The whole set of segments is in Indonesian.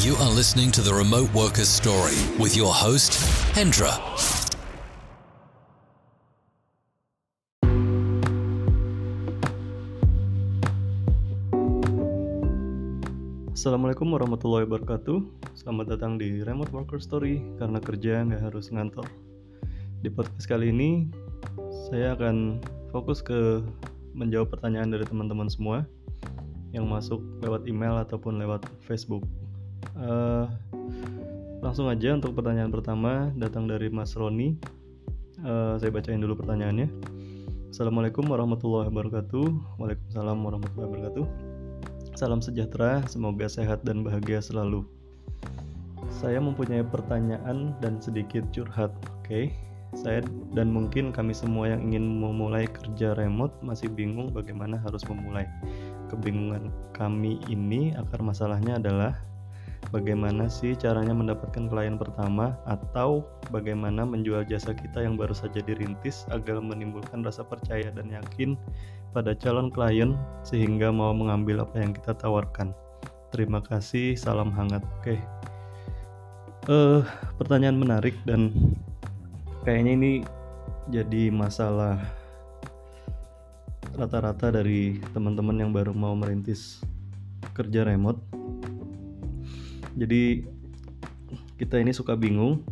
You are listening to the Remote Worker's Story with your host, Hendra. Assalamualaikum warahmatullahi wabarakatuh. Selamat datang di Remote Worker Story Karena kerja nggak harus ngantor. Di podcast kali ini Saya akan fokus ke Menjawab pertanyaan dari teman-teman semua Yang masuk lewat email ataupun lewat Facebook uh, Langsung aja untuk pertanyaan pertama Datang dari Mas Roni uh, Saya bacain dulu pertanyaannya Assalamualaikum warahmatullahi wabarakatuh Waalaikumsalam warahmatullahi wabarakatuh Salam sejahtera, semoga sehat dan bahagia selalu. Saya mempunyai pertanyaan dan sedikit curhat, oke? Okay? Saya dan mungkin kami semua yang ingin memulai kerja remote masih bingung bagaimana harus memulai. Kebingungan kami ini akar masalahnya adalah bagaimana sih caranya mendapatkan klien pertama atau bagaimana menjual jasa kita yang baru saja dirintis agar menimbulkan rasa percaya dan yakin pada calon klien sehingga mau mengambil apa yang kita tawarkan. Terima kasih, salam hangat. Oke. Uh, pertanyaan menarik dan kayaknya ini jadi masalah rata-rata dari teman-teman yang baru mau merintis kerja remote. Jadi kita ini suka bingung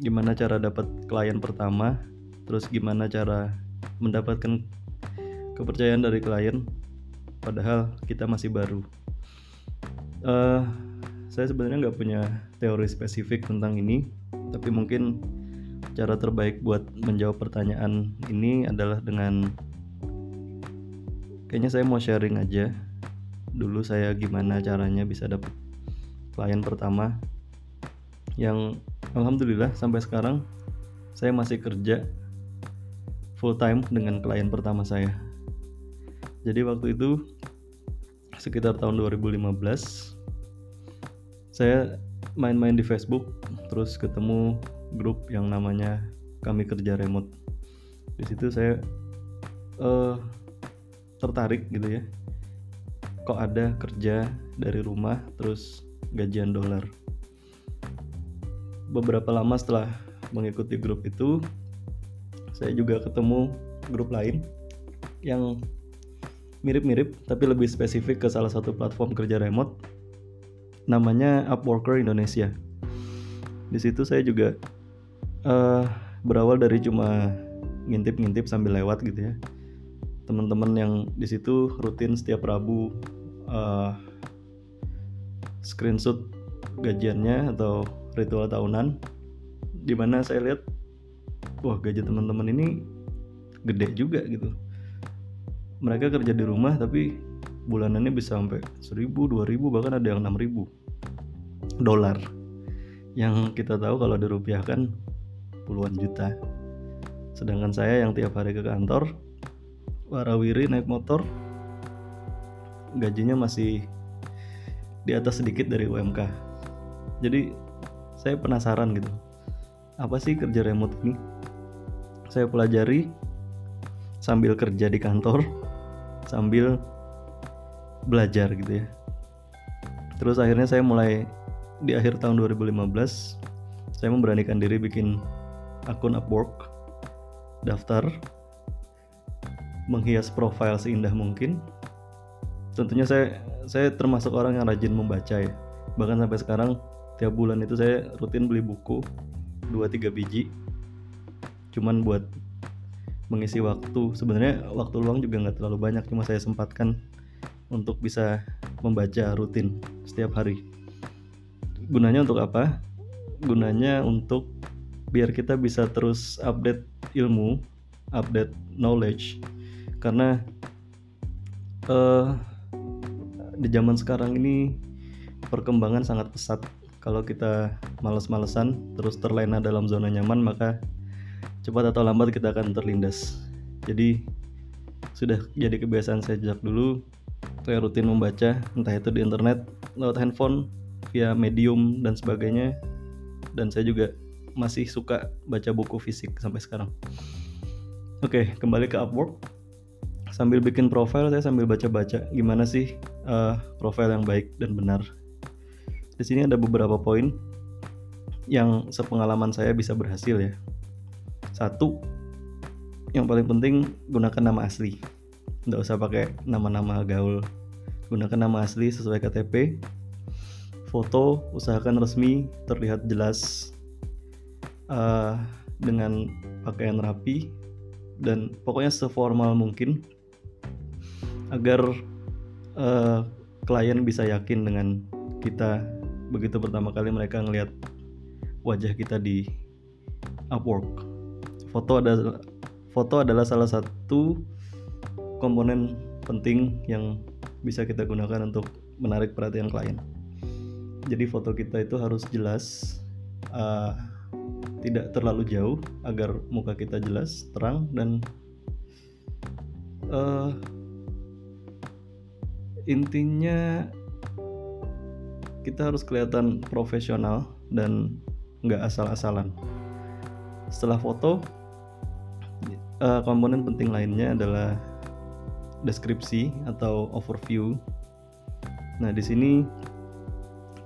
gimana cara dapat klien pertama, terus gimana cara mendapatkan kepercayaan dari klien padahal kita masih baru. Uh, saya sebenarnya nggak punya teori spesifik tentang ini tapi mungkin cara terbaik buat menjawab pertanyaan ini adalah dengan kayaknya saya mau sharing aja dulu saya gimana caranya bisa dapat klien pertama yang alhamdulillah sampai sekarang saya masih kerja full time dengan klien pertama saya. Jadi waktu itu sekitar tahun 2015 saya main-main di Facebook terus ketemu grup yang namanya kami kerja remote. Di situ saya uh, tertarik gitu ya. Kok ada kerja dari rumah terus gajian dolar beberapa lama setelah mengikuti grup itu saya juga ketemu grup lain yang mirip-mirip tapi lebih spesifik ke salah satu platform kerja remote namanya Upworker Indonesia. Di situ saya juga uh, berawal dari cuma ngintip-ngintip sambil lewat gitu ya. Teman-teman yang di situ rutin setiap Rabu uh, screenshot gajiannya atau ritual tahunan di mana saya lihat wah gaji teman-teman ini gede juga gitu mereka kerja di rumah tapi bulanannya bisa sampai 1000, 2000 bahkan ada yang 6000 dolar. Yang kita tahu kalau dirupiahkan puluhan juta. Sedangkan saya yang tiap hari ke kantor warawiri naik motor gajinya masih di atas sedikit dari UMK. Jadi saya penasaran gitu. Apa sih kerja remote ini? Saya pelajari sambil kerja di kantor sambil belajar gitu ya terus akhirnya saya mulai di akhir tahun 2015 saya memberanikan diri bikin akun Upwork daftar menghias profil seindah mungkin tentunya saya saya termasuk orang yang rajin membaca ya. Bahkan sampai sekarang tiap bulan itu saya rutin beli buku 2-3 biji. Cuman buat mengisi waktu. Sebenarnya waktu luang juga nggak terlalu banyak cuma saya sempatkan untuk bisa membaca rutin setiap hari. Gunanya untuk apa? Gunanya untuk biar kita bisa terus update ilmu update knowledge. Karena uh, di zaman sekarang ini perkembangan sangat pesat. Kalau kita males-malesan terus terlena dalam zona nyaman maka cepat atau lambat kita akan terlindas. Jadi sudah jadi kebiasaan saya sejak dulu saya rutin membaca entah itu di internet lewat handphone via medium dan sebagainya. Dan saya juga masih suka baca buku fisik sampai sekarang. Oke kembali ke Upwork. Sambil bikin profil saya sambil baca-baca. Gimana sih uh, profil yang baik dan benar di sini ada beberapa poin yang sepengalaman saya bisa berhasil ya. Satu, yang paling penting gunakan nama asli. Nggak usah pakai nama-nama gaul. Gunakan nama asli sesuai KTP. Foto usahakan resmi, terlihat jelas uh, dengan pakaian rapi dan pokoknya seformal mungkin agar uh, klien bisa yakin dengan kita begitu pertama kali mereka ngelihat wajah kita di Upwork. Foto ada foto adalah salah satu komponen penting yang bisa kita gunakan untuk menarik perhatian klien. Jadi foto kita itu harus jelas, uh, tidak terlalu jauh agar muka kita jelas, terang dan uh, intinya kita harus kelihatan profesional dan nggak asal-asalan. Setelah foto, uh, komponen penting lainnya adalah deskripsi atau overview. Nah, di sini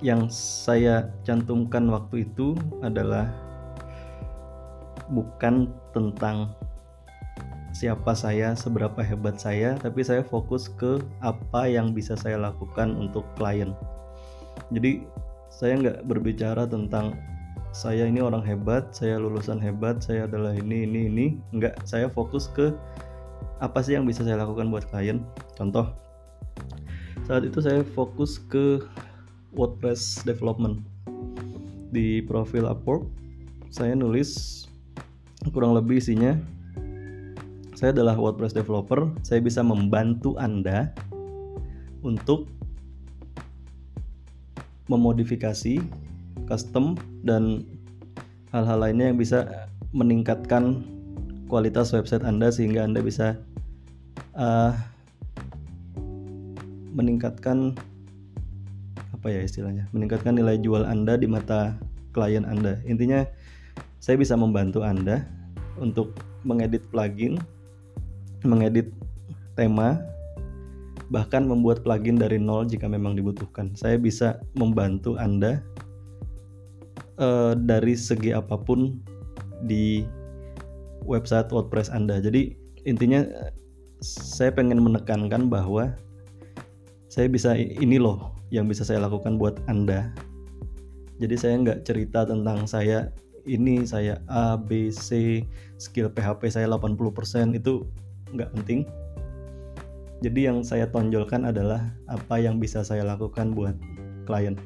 yang saya cantumkan waktu itu adalah bukan tentang siapa saya, seberapa hebat saya, tapi saya fokus ke apa yang bisa saya lakukan untuk klien. Jadi saya nggak berbicara tentang saya ini orang hebat, saya lulusan hebat, saya adalah ini, ini, ini. Nggak, saya fokus ke apa sih yang bisa saya lakukan buat klien. Contoh, saat itu saya fokus ke WordPress development. Di profil Upwork, saya nulis kurang lebih isinya saya adalah WordPress developer, saya bisa membantu Anda untuk memodifikasi, custom dan hal-hal lainnya yang bisa meningkatkan kualitas website Anda sehingga Anda bisa uh, meningkatkan apa ya istilahnya meningkatkan nilai jual Anda di mata klien Anda. Intinya saya bisa membantu Anda untuk mengedit plugin mengedit tema, bahkan membuat plugin dari nol jika memang dibutuhkan. Saya bisa membantu Anda uh, dari segi apa pun di website WordPress Anda. Jadi intinya saya pengen menekankan bahwa saya bisa ini loh yang bisa saya lakukan buat Anda. Jadi saya nggak cerita tentang saya ini saya A, B, C, skill PHP saya 80% itu nggak penting. Jadi yang saya tonjolkan adalah apa yang bisa saya lakukan buat klien.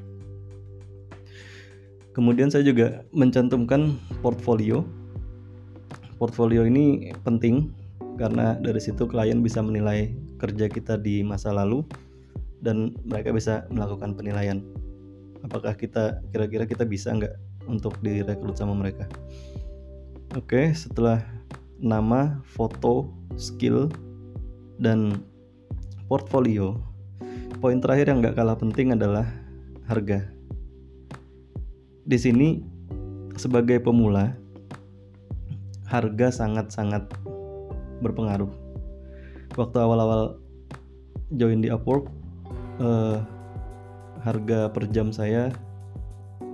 Kemudian saya juga mencantumkan portfolio. Portfolio ini penting karena dari situ klien bisa menilai kerja kita di masa lalu dan mereka bisa melakukan penilaian. Apakah kita kira-kira kita bisa nggak untuk direkrut sama mereka? Oke setelah nama, foto, skill, dan portfolio. Poin terakhir yang gak kalah penting adalah harga. Di sini sebagai pemula, harga sangat-sangat berpengaruh. Waktu awal-awal join di Upwork, eh, harga per jam saya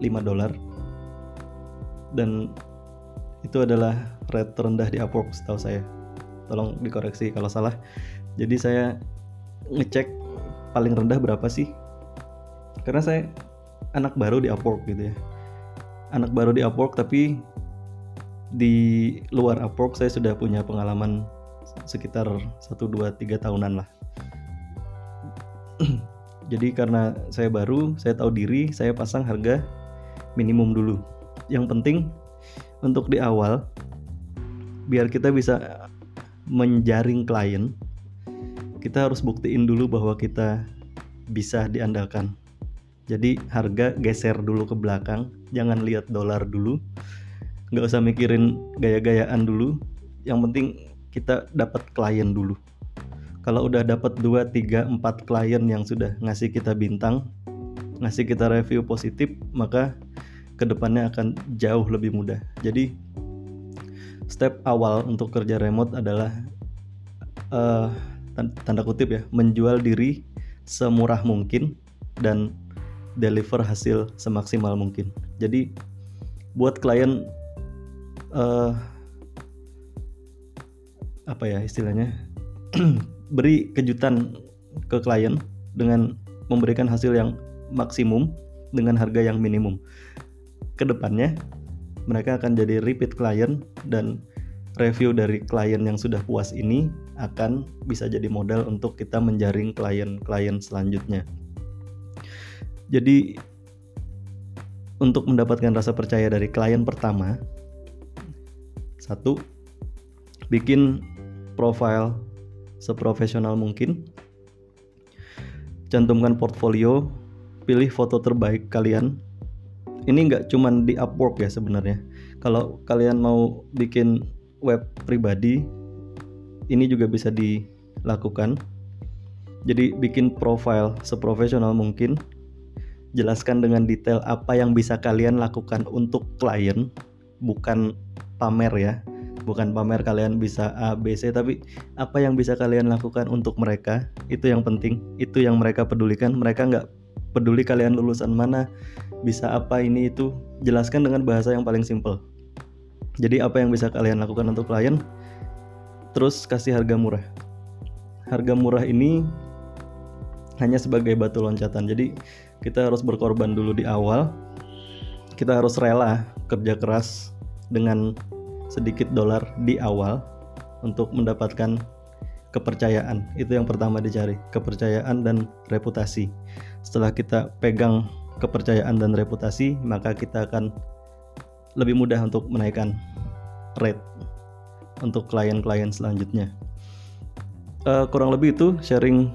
5 dolar dan itu adalah rate terendah di Upwork setahu saya tolong dikoreksi kalau salah jadi saya ngecek paling rendah berapa sih karena saya anak baru di Upwork gitu ya anak baru di Upwork tapi di luar Upwork saya sudah punya pengalaman sekitar 1 2 3 tahunan lah. Jadi karena saya baru, saya tahu diri, saya pasang harga minimum dulu. Yang penting untuk di awal biar kita bisa menjaring klien kita harus buktiin dulu bahwa kita bisa diandalkan. Jadi harga geser dulu ke belakang jangan lihat dolar dulu. Nggak usah mikirin gaya-gayaan dulu. Yang penting kita dapat klien dulu. Kalau udah dapat 2, 3, 4 klien yang sudah ngasih kita bintang ngasih kita review positif maka ke depannya akan jauh lebih mudah. Jadi step awal untuk kerja remote adalah uh, tanda kutip ya menjual diri semurah mungkin dan deliver hasil semaksimal mungkin. Jadi buat klien uh, apa ya istilahnya beri kejutan ke klien dengan memberikan hasil yang maksimum dengan harga yang minimum. Ke depannya mereka akan jadi repeat klien dan review dari klien yang sudah puas ini akan bisa jadi modal untuk kita menjaring klien-klien selanjutnya. Jadi untuk mendapatkan rasa percaya dari klien pertama, satu, bikin profile seprofesional mungkin, cantumkan portfolio, pilih foto terbaik kalian. Ini nggak cuma di Upwork ya sebenarnya. Kalau kalian mau bikin web pribadi, ini juga bisa dilakukan. Jadi bikin profile seprofesional mungkin, jelaskan dengan detail apa yang bisa kalian lakukan untuk klien, bukan pamer ya, bukan pamer kalian bisa A, B, C, tapi apa yang bisa kalian lakukan untuk mereka, itu yang penting, itu yang mereka pedulikan, mereka nggak peduli kalian lulusan mana, bisa apa ini itu, jelaskan dengan bahasa yang paling simple. Jadi apa yang bisa kalian lakukan untuk klien, terus kasih harga murah. Harga murah ini hanya sebagai batu loncatan. Jadi kita harus berkorban dulu di awal kita harus rela kerja keras dengan sedikit dolar di awal untuk mendapatkan kepercayaan itu yang pertama dicari kepercayaan dan reputasi setelah kita pegang kepercayaan dan reputasi maka kita akan lebih mudah untuk menaikkan rate untuk klien-klien selanjutnya uh, kurang lebih itu sharing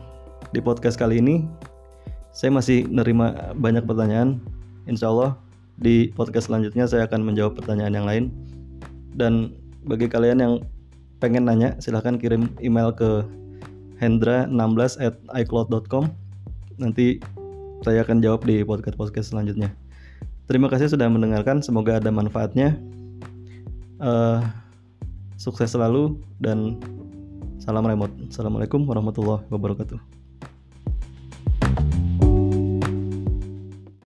di podcast kali ini saya masih nerima banyak pertanyaan. Insya Allah di podcast selanjutnya saya akan menjawab pertanyaan yang lain. Dan bagi kalian yang pengen nanya, silahkan kirim email ke hendra16 at icloud.com. Nanti saya akan jawab di podcast-podcast selanjutnya. Terima kasih sudah mendengarkan, semoga ada manfaatnya. Uh, sukses selalu dan salam remote. Assalamualaikum warahmatullahi wabarakatuh.